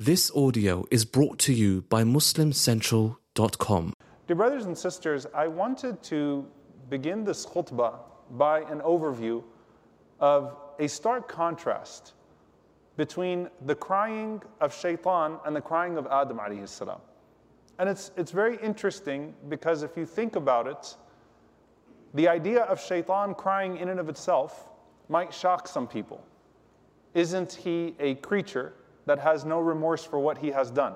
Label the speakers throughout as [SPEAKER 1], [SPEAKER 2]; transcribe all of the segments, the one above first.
[SPEAKER 1] This audio is brought to you by MuslimCentral.com.
[SPEAKER 2] Dear brothers and sisters, I wanted to begin this khutbah by an overview of a stark contrast between the crying of shaitan and the crying of Adam alayhi salam. And it's, it's very interesting because if you think about it, the idea of shaitan crying in and of itself might shock some people. Isn't he a creature that has no remorse for what he has done.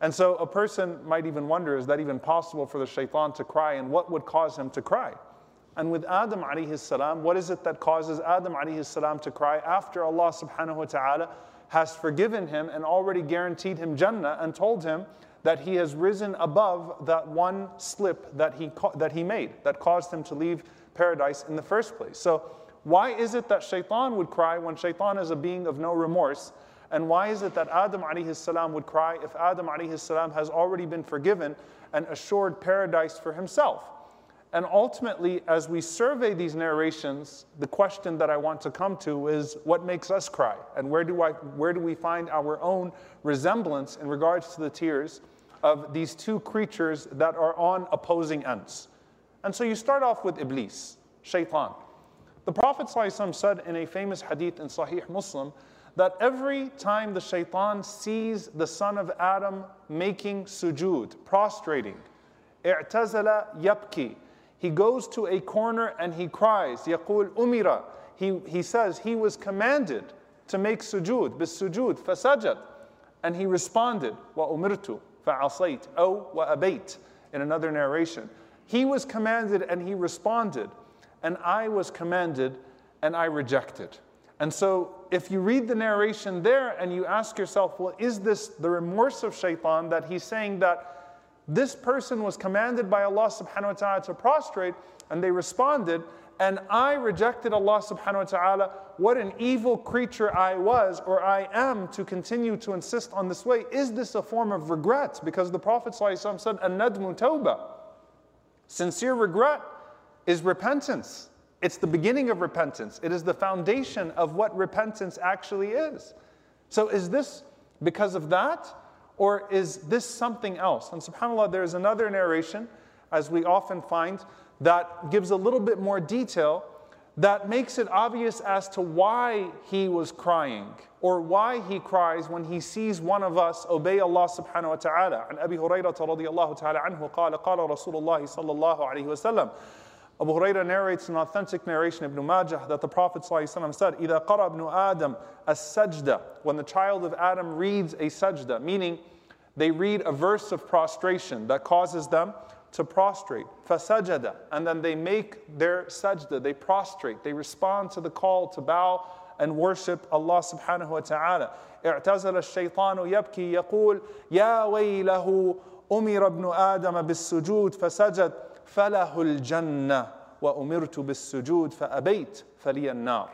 [SPEAKER 2] And so a person might even wonder is that even possible for the shaitan to cry and what would cause him to cry? And with Adam alayhi salam, what is it that causes Adam alayhi salam to cry after Allah subhanahu wa ta'ala has forgiven him and already guaranteed him Jannah and told him that he has risen above that one slip that he, that he made that caused him to leave paradise in the first place. So why is it that shaitan would cry when shaitan is a being of no remorse and why is it that Adam alayhi would cry if Adam alayhi has already been forgiven and assured paradise for himself? And ultimately, as we survey these narrations, the question that I want to come to is what makes us cry? And where do, I, where do we find our own resemblance in regards to the tears of these two creatures that are on opposing ends? And so you start off with Iblis, Shaitan. The Prophet said in a famous hadith in Sahih Muslim that every time the shaitan sees the son of Adam making sujood, prostrating, i'tazala yabki, he goes to a corner and he cries, yaqul umira, he, he says he was commanded to make sujood, bis sujood, fasajad, and he responded, wa umirtu, fa'asait, oh wa abait, in another narration. He was commanded and he responded, and I was commanded and I rejected. And so, if you read the narration there and you ask yourself, well, is this the remorse of shaitan that he's saying that this person was commanded by Allah subhanahu wa ta'ala to prostrate and they responded, and I rejected Allah subhanahu wa ta'ala, what an evil creature I was or I am to continue to insist on this way. Is this a form of regret? Because the Prophet said, An-nadmu tawbah. Sincere regret is repentance. It's the beginning of repentance. It is the foundation of what repentance actually is. So, is this because of that, or is this something else? And subhanAllah, there's another narration, as we often find, that gives a little bit more detail that makes it obvious as to why he was crying or why he cries when he sees one of us obey Allah subhanahu wa ta'ala. And Abi Hurairah radiallahu ta'ala anhu قال قال رسول الله صلى الله عليه وسلم Abu Huraira narrates an authentic narration, Ibn Majah, that the Prophet ﷺ said, إِذَا قَرَى ابْنُ آدَمَ السَّجْدَ When the child of Adam reads a sajda, meaning they read a verse of prostration that causes them to prostrate. فَسَجَدَ And then they make their sajda, they prostrate, they respond to the call to bow and worship Allah subhanahu wa ta'ala. اعتزل الشيطان يبكي يقول يا ويله أمر ابن آدم بالسجود فسجد فله الجنة وأمرت بالسجود فأبيت فلي النار.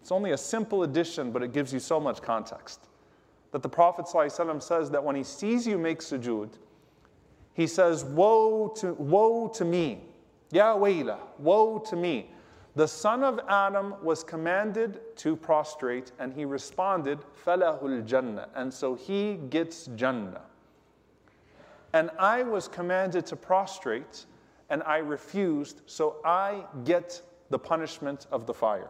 [SPEAKER 2] It's only a simple addition, but it gives you so much context. That the Prophet ﷺ says that when he sees you make sujood, he says, Woe to, woe to me, Ya wayla, woe to me. The son of Adam was commanded to prostrate, and he responded, Falahul Jannah. And so he gets Jannah. And I was commanded to prostrate, and I refused, so I get the punishment of the fire.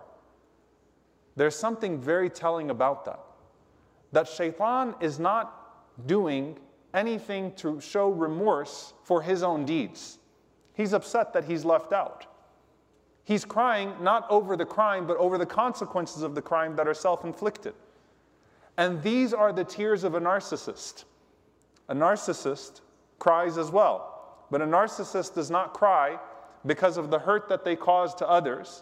[SPEAKER 2] There's something very telling about that. That shaitan is not doing anything to show remorse for his own deeds. He's upset that he's left out. He's crying not over the crime, but over the consequences of the crime that are self inflicted. And these are the tears of a narcissist. A narcissist cries as well. But a narcissist does not cry because of the hurt that they cause to others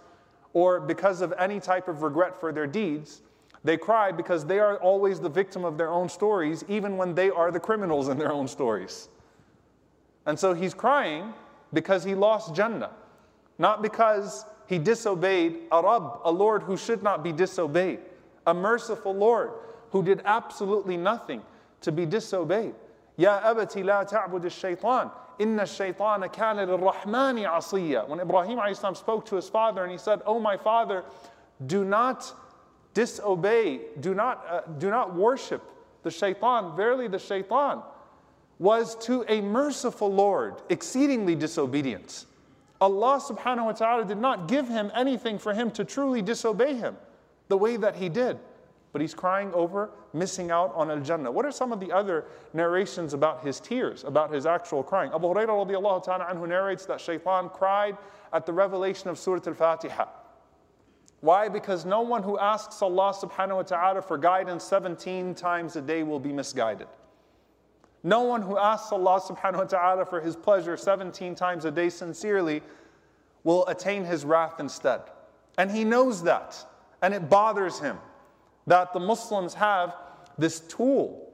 [SPEAKER 2] or because of any type of regret for their deeds. They cry because they are always the victim of their own stories, even when they are the criminals in their own stories. And so he's crying because he lost Jannah, not because he disobeyed a Rabb, a Lord who should not be disobeyed, a merciful Lord who did absolutely nothing to be disobeyed. Ya أبتي لا تعبد الشيطان Inna الشيطان كان للرحمن عصيا. When Ibrahim a.s. spoke to his father and he said, Oh, my father, do not disobey, do not, uh, do not worship the shaitan. Verily, the shaitan was to a merciful Lord exceedingly disobedient. Allah subhanahu wa ta'ala did not give him anything for him to truly disobey him the way that he did. But he's crying over missing out on Al Jannah. What are some of the other narrations about his tears, about his actual crying? Abu Hurairah anhu narrates that Shaitan cried at the revelation of Surah Al Fatiha. Why? Because no one who asks Allah subhanahu wa ta'ala for guidance 17 times a day will be misguided. No one who asks Allah subhanahu wa ta'ala for his pleasure 17 times a day sincerely will attain his wrath instead. And he knows that. And it bothers him that the Muslims have this tool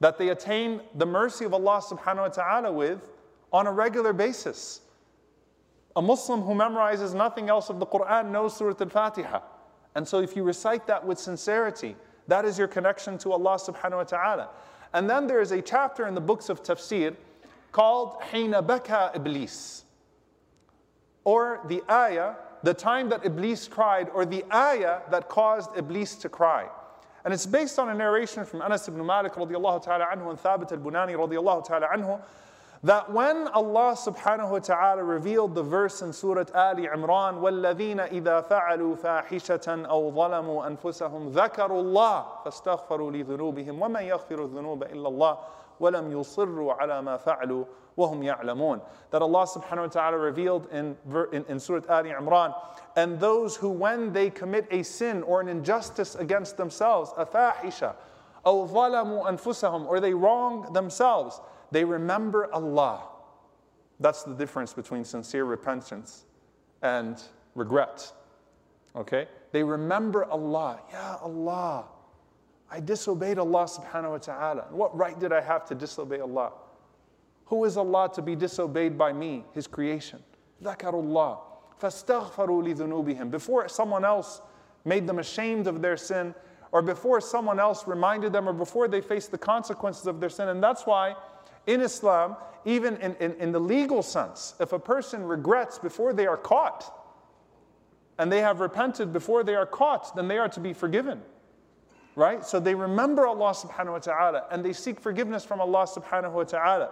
[SPEAKER 2] that they attain the mercy of Allah subhanahu wa ta'ala with on a regular basis. A Muslim who memorizes nothing else of the Quran knows Surah Al Fatiha. And so if you recite that with sincerity, that is your connection to Allah subhanahu wa ta'ala. And then there is a chapter in the books of tafsir called Hina Baka Iblis, or the ayah, the time that Iblis cried, or the ayah that caused Iblis to cry. And it's based on a narration from Anas ibn Malik radiallahu ta'ala anhu and Thabit al-Bunani radiallahu ta'ala anhu that when Allah subhanahu wa ta'ala revealed the verse in Surah Ali Imran, وَالَّذِينَ إِذَا فَعَلُوا فَاحِشَةً أَوْ ظَلَمُوا أَنفُسَهُمْ ذَكَرُوا اللَّهَ فَاسْتَغْفَرُوا لِذُنُوبِهِمْ وَمَنْ يَغْفِرُ الذُّنُوبَ إِلَّا اللَّهُ وَلَمْ يُصِرُّوا عَلَى مَا فَعَلُوا وَهُمْ يَعْلَمُونَ That Allah subhanahu wa ta'ala revealed in, in, in Surah Ali Imran, and those who when they commit a sin or an injustice against themselves, a fahisha, أو ظلموا أنفسهم, or they wrong themselves, they remember Allah. That's the difference between sincere repentance and regret. Okay? They remember Allah. Ya Allah, I disobeyed Allah subhanahu wa ta'ala. What right did I have to disobey Allah? Who is Allah to be disobeyed by me, His creation? ذكروا فاستغفروا لذنوبهم. Before someone else made them ashamed of their sin, or before someone else reminded them, or before they faced the consequences of their sin. And that's why in Islam, even in, in, in, the legal sense, if a person regrets before they are caught and they have repented before they are caught, then they are to be forgiven. Right? So they remember Allah subhanahu wa ta'ala and they seek forgiveness from Allah subhanahu wa ta'ala.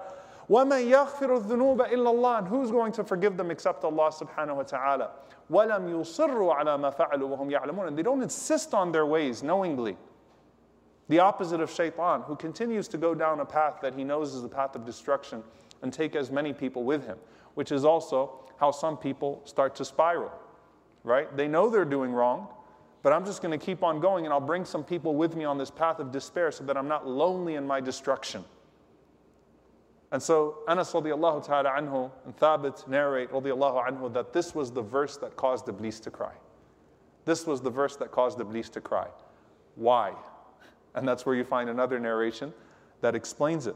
[SPEAKER 2] وَمَنْ يَغْفِرُ الذُّنُوبَ إِلَّا اللَّهِ And who's going to forgive them except Allah subhanahu wa ta'ala? وَلَمْ يُصِرُّوا عَلَى مَا فَعَلُوا وَهُمْ يَعْلَمُونَ And they don't insist on their ways knowingly. The opposite of shaitan, who continues to go down a path that he knows is a path of destruction and take as many people with him, which is also how some people start to spiral, right? They know they're doing wrong, but I'm just going to keep on going and I'll bring some people with me on this path of despair so that I'm not lonely in my destruction. And so Anas radiallahu ta'ala anhu and Thabit narrate radiallahu anhu that this was the verse that caused Iblis to cry. This was the verse that caused Iblis to cry. Why? And that's where you find another narration that explains it.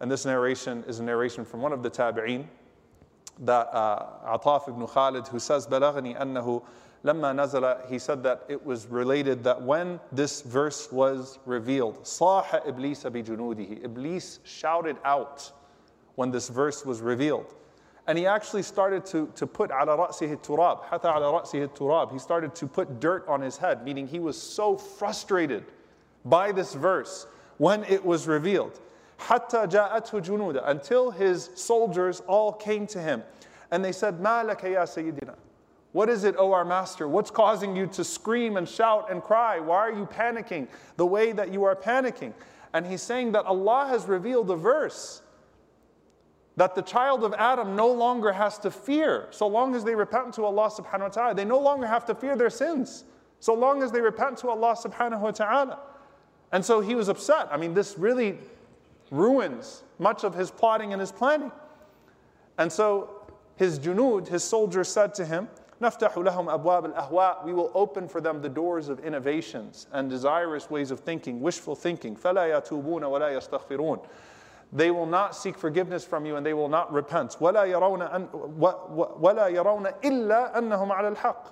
[SPEAKER 2] And this narration is a narration from one of the tabi'een, that uh, Ataf ibn Khalid, who says, بلغني أنه لما نزل, he said that it was related that when this verse was revealed, صاح إبليس بجنوده, Iblis shouted out when this verse was revealed. And he actually started to, to put ala ra'sihi turab, hatha ala ra'sihi turab. He started to put dirt on his head, meaning he was so frustrated by this verse when it was revealed. Hatta ja'atu junuda, until his soldiers all came to him. And they said, Ma ya sayyidina? What is it, O our master? What's causing you to scream and shout and cry? Why are you panicking the way that you are panicking? And he's saying that Allah has revealed a verse that the child of Adam no longer has to fear so long as they repent to Allah subhanahu wa ta'ala. They no longer have to fear their sins so long as they repent to Allah subhanahu wa ta'ala. And so he was upset. I mean, this really ruins much of his plotting and his planning. And so his junud, his soldiers said to him, نفتح لهم أبواب الأهواء We will open for them the doors of innovations and desirous ways of thinking, wishful thinking. فلا يتوبون ولا يستغفرون they will not seek forgiveness from you and they will not repent. وَلَا يَرَوْنَ إِلَّا أَنَّهُمْ عَلَى الْحَقِّ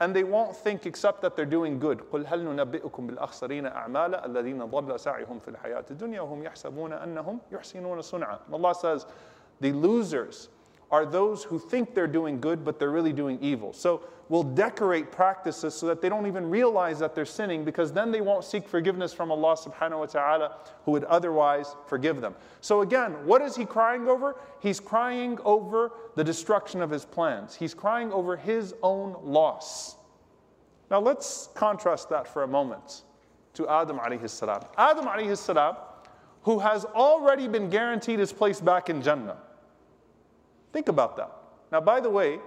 [SPEAKER 2] And they won't think except that they're doing good. قُلْ هَلْ نُنَبِّئُكُمْ بِالْأَخْسَرِينَ أَعْمَالًا الَّذِينَ ضَلَّ سَعِهُمْ فِي الْحَيَاةِ الدُّنْيَا وَهُمْ يَحْسَبُونَ أَنَّهُمْ يُحْسِنُونَ صُنْعًا Allah says, the losers are those who think they're doing good, but they're really doing evil. So we'll decorate practices so that they don't even realize that they're sinning because then they won't seek forgiveness from Allah subhanahu wa ta'ala who would otherwise forgive them. So again, what is he crying over? He's crying over the destruction of his plans. He's crying over his own loss. Now let's contrast that for a moment to Adam alayhi salam. Adam alayhi salam, who has already been guaranteed his place back in Jannah. Think about that. Now, by the way,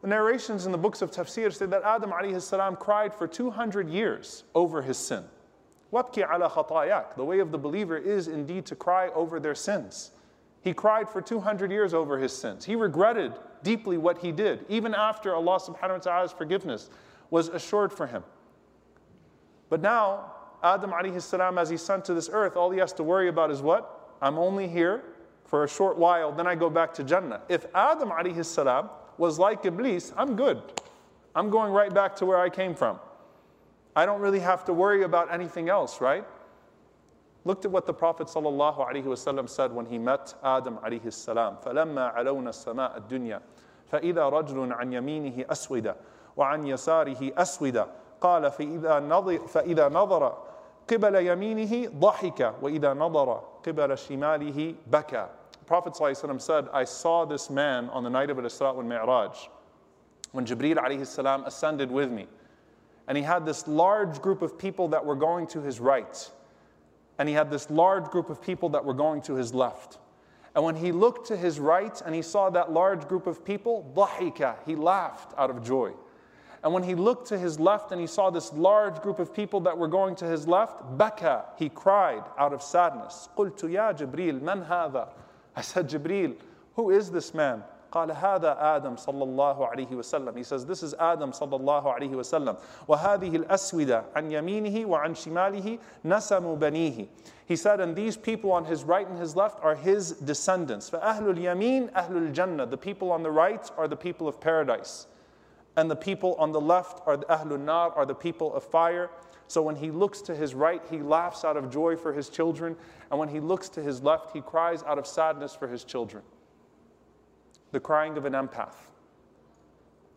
[SPEAKER 2] the narrations in the books of tafsir say that Adam salam cried for 200 years over his sin. Ala khatayak. The way of the believer is indeed to cry over their sins. He cried for 200 years over his sins. He regretted deeply what he did, even after Allah subhanahu wa ta'ala's forgiveness was assured for him. But now, Adam alayhi salam, as he's sent to this earth, all he has to worry about is what? I'm only here for a short while, then I go back to Jannah. If Adam alayhi salam was like Iblis, I'm good. I'm going right back to where I came from. I don't really have to worry about anything else, right? Looked at what the Prophet ﷺ said when he met Adam alayhi salam. فَلَمَّا عَلَوْنَا السَّمَاءَ الدُّنْيَا فَإِذَا رَجُلٌ عَنْ يَمِينِهِ أَسْوِدًا وعن يساره أسودا قال فإذا نظر, فإذا نظر قبل يمينه ضحك وإذا نظر قبل شماله بكى Prophet ﷺ said, I saw this man on the night of Al-Isra wal Mi'raj when Jibreel alayhi ascended with me. And he had this large group of people that were going to his right. And he had this large group of people that were going to his left. And when he looked to his right and he saw that large group of people, ضحك, he laughed out of joy. And when he looked to his left and he saw this large group of people that were going to his left, baka, he cried out of sadness. قلت يا جبريل من هذا? I said, Jibreel, who is this man? قال هذا آدم صلى الله عليه وسلم. He says, this is Adam صلى الله عليه وسلم. وهذه الأسودة عن يمينه وعن شماله نسم بنيه. He said, and these people on his right and his left are his descendants. فأهل اليمين أهل الجنة. The people on the right are the people of paradise. And the people on the left are the Ahlul Nar, are the people of fire. So when he looks to his right, he laughs out of joy for his children. And when he looks to his left, he cries out of sadness for his children. The crying of an empath.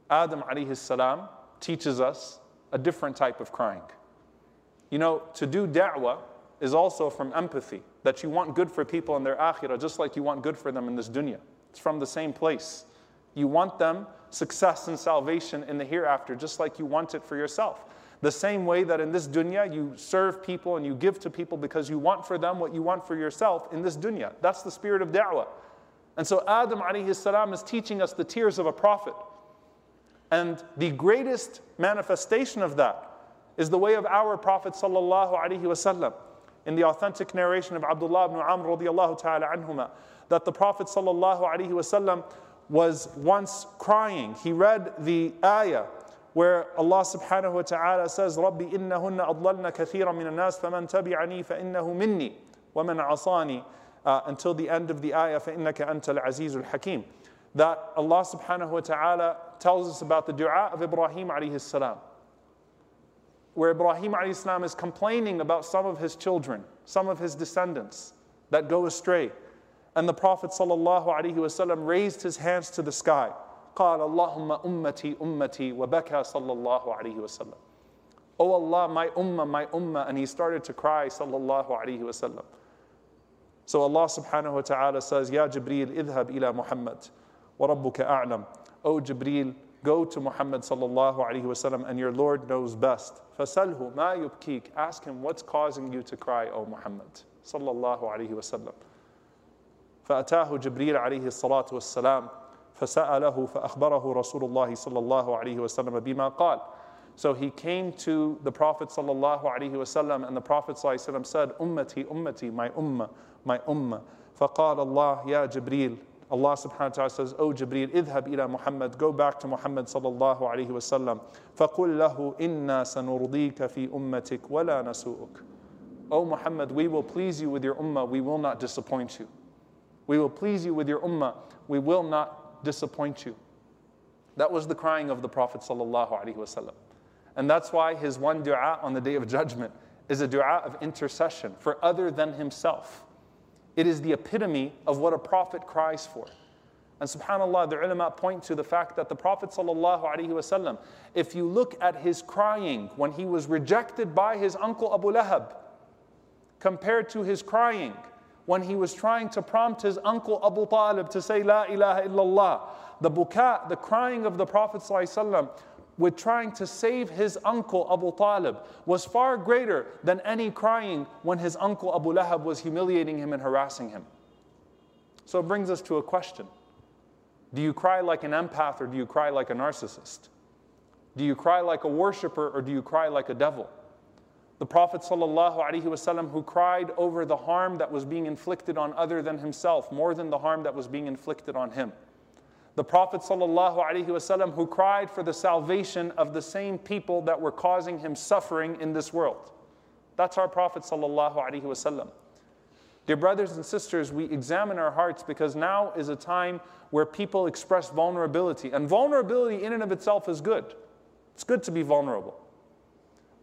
[SPEAKER 2] Adam alayhi salam teaches us a different type of crying. You know, to do da'wah is also from empathy, that you want good for people in their akhirah just like you want good for them in this dunya. It's from the same place. You want them success and salvation in the hereafter just like you want it for yourself. The same way that in this dunya you serve people and you give to people because you want for them what you want for yourself in this dunya. That's the spirit of da'wah. And so Adam alayhi salam is teaching us the tears of a prophet. And the greatest manifestation of that is the way of our Prophet sallallahu alaihi wasallam. In the authentic narration of Abdullah ibn Amr radiallahu ta'ala anhuma, that the Prophet sallallahu alaihi wasallam was once crying. He read the ayah where Allah subhanahu wa ta'ala says, رَبِّ إِنَّهُنَّ أَضْلَلْنَ كَثِيرًا مِنَ النَّاسِ فَمَنْ تَبِعَنِي فَإِنَّهُ مِنِّي وَمَنْ عَصَانِي uh, until the end of the ayah, فَإِنَّكَ أَنْتَ الْعَزِيزُ الْحَكِيمُ That Allah subhanahu wa ta'ala tells us about the dua of Ibrahim alayhi salam. Where Ibrahim alayhi salam is complaining about some of his children, some of his descendants that go astray. And the Prophet sallallahu alayhi wasallam raised his hands to the sky. قال اللهم أمتي أمتي وبكى صلى الله عليه وسلم Oh Allah, my ummah, my ummah. And he started to cry, sallallahu alayhi wasallam. So Allah subhanahu wa ta'ala says, Ya Jibreel, idhab ila Muhammad, wa rabbuka a'lam. Oh Jibreel, go to Muhammad sallallahu alayhi wasallam, and your Lord knows best. فَسَلْهُ مَا يُبْكِيك Ask him, what's causing you to cry, O Muhammad? Sallallahu alayhi wasallam. فأتاه جبريل عليه الصلاة والسلام فسأله فأخبره رسول الله صلى الله عليه وسلم بما قال So he came to the Prophet sallallahu alaihi wasallam and the Prophet sallallahu said, Ummati, ummati, my ummah, my ummah. فقال الله يا جبريل Allah subhanahu wa ta'ala says, Oh Jibreel, idhab ila Muhammad, go back to Muhammad sallallahu alayhi wa sallam. فَقُلْ لَهُ إِنَّا سَنُرْضِيكَ فِي أُمَّتِكَ وَلَا نَسُوءُكَ Oh Muhammad, we will please you with your ummah, we will not disappoint you. We will please you with your ummah, we will not disappoint you. That was the crying of the Prophet ﷺ. And that's why his one dua on the day of judgment is a dua of intercession for other than himself. It is the epitome of what a prophet cries for. And subhanAllah, the ulama point to the fact that the Prophet ﷺ, if you look at his crying when he was rejected by his uncle Abu Lahab, compared to his crying when he was trying to prompt his uncle Abu Talib to say La ilaha illallah, the buka, the crying of the Prophet ﷺ with trying to save his uncle Abu Talib was far greater than any crying when his uncle Abu Lahab was humiliating him and harassing him. So it brings us to a question Do you cry like an empath or do you cry like a narcissist? Do you cry like a worshiper or do you cry like a devil? The Prophet ﷺ, who cried over the harm that was being inflicted on other than himself, more than the harm that was being inflicted on him the Prophet ﷺ who cried for the salvation of the same people that were causing him suffering in this world. That's our Prophet ﷺ. Dear brothers and sisters, we examine our hearts because now is a time where people express vulnerability. And vulnerability in and of itself is good. It's good to be vulnerable.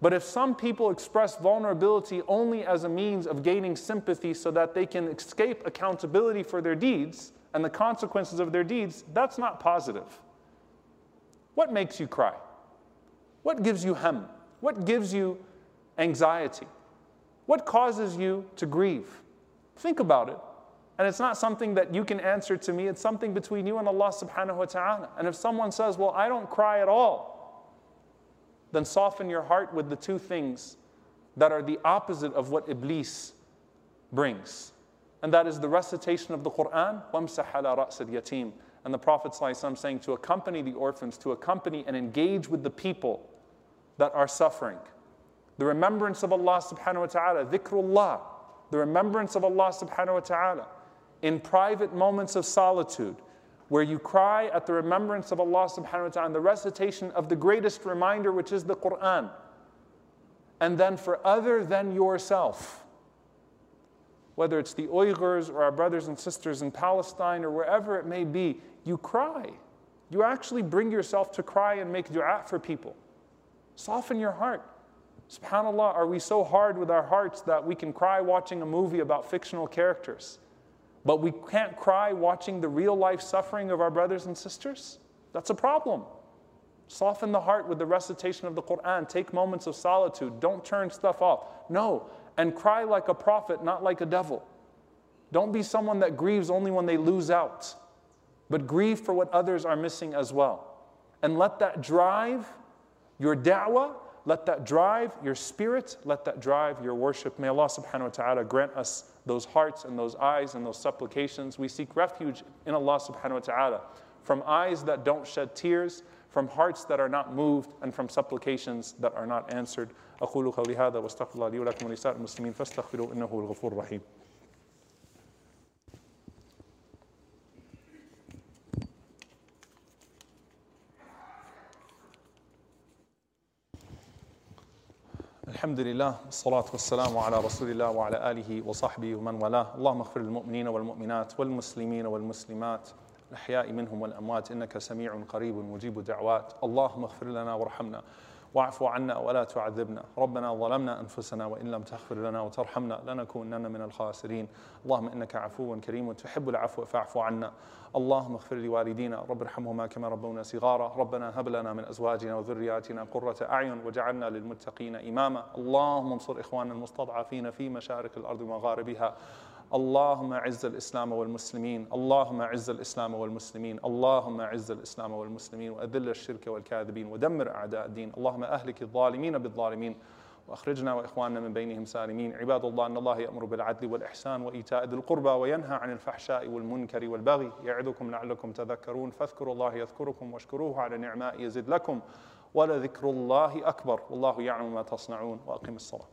[SPEAKER 2] But if some people express vulnerability only as a means of gaining sympathy so that they can escape accountability for their deeds, and the consequences of their deeds, that's not positive. What makes you cry? What gives you hem? What gives you anxiety? What causes you to grieve? Think about it. And it's not something that you can answer to me, it's something between you and Allah subhanahu wa ta'ala. And if someone says, Well, I don't cry at all, then soften your heart with the two things that are the opposite of what Iblis brings and that is the recitation of the Quran, وَامْسَحْ عَلَى رَأْسِ الْيَتِيمِ And the Prophet ﷺ saying to accompany the orphans, to accompany and engage with the people that are suffering. The remembrance of Allah subhanahu wa ta'ala, dhikrullah, the remembrance of Allah subhanahu wa ta'ala in private moments of solitude, where you cry at the remembrance of Allah subhanahu wa ta'ala and the recitation of the greatest reminder, which is the Quran. And then for other than yourself, whether it's the Uyghurs or our brothers and sisters in Palestine or wherever it may be, you cry. You actually bring yourself to cry and make dua for people. Soften your heart. SubhanAllah, are we so hard with our hearts that we can cry watching a movie about fictional characters, but we can't cry watching the real life suffering of our brothers and sisters? That's a problem. Soften the heart with the recitation of the Quran. Take moments of solitude. Don't turn stuff off. No, and cry like a prophet, not like a devil. Don't be someone that grieves only when they lose out, but grieve for what others are missing as well. And let that drive your da'wah, let that drive your spirit, let that drive your worship. May Allah subhanahu wa ta'ala grant us those hearts and those eyes and those supplications. We seek refuge in Allah subhanahu wa ta'ala from eyes that don't shed tears, from hearts that are not moved, and from supplications that are not answered. أقول قولي هذا واستغفر الله لي ولكم ولسائر المسلمين فاستغفروه إنه هو الغفور الرحيم الحمد لله والصلاة والسلام على رسول الله وعلى آله وصحبه ومن والاه اللهم اغفر للمؤمنين والمؤمنات والمسلمين والمسلمات الأحياء منهم والأموات إنك سميع قريب مجيب دعوات اللهم اغفر لنا وارحمنا واعف عنا ولا تعذبنا. ربنا ظلمنا أنفسنا وإن لم تغفر لنا وترحمنا لنكونن من الخاسرين. اللهم إنك عفو كريم تحب العفو فاعف عنا. اللهم اغفر لوالدينا رب ارحمهما كما ربونا صغارا. ربنا هب لنا من أزواجنا وذرياتنا قرة أعين وجعلنا للمتقين إماما. اللهم انصر إخواننا المستضعفين في مشارق الأرض ومغاربها. اللهم اعز الإسلام والمسلمين اللهم اعز الإسلام والمسلمين اللهم اعز الإسلام والمسلمين وأذل الشرك والكاذبين ودمر أعداء الدين. اللهم أهلك الظالمين بالظالمين وأخرجنا وإخواننا من بينهم سالمين. عباد الله إن الله يأمر بالعدل والإحسان وإيتاء ذي القربى وينهى عن الفحشاء والمنكر والبغي يعظكم لعلكم تذكرون. فاذكروا الله يذكركم واشكروه على نعماء يزد لكم ولذكر الله أكبر. والله يعلم ما تصنعون. وأقم الصلاة.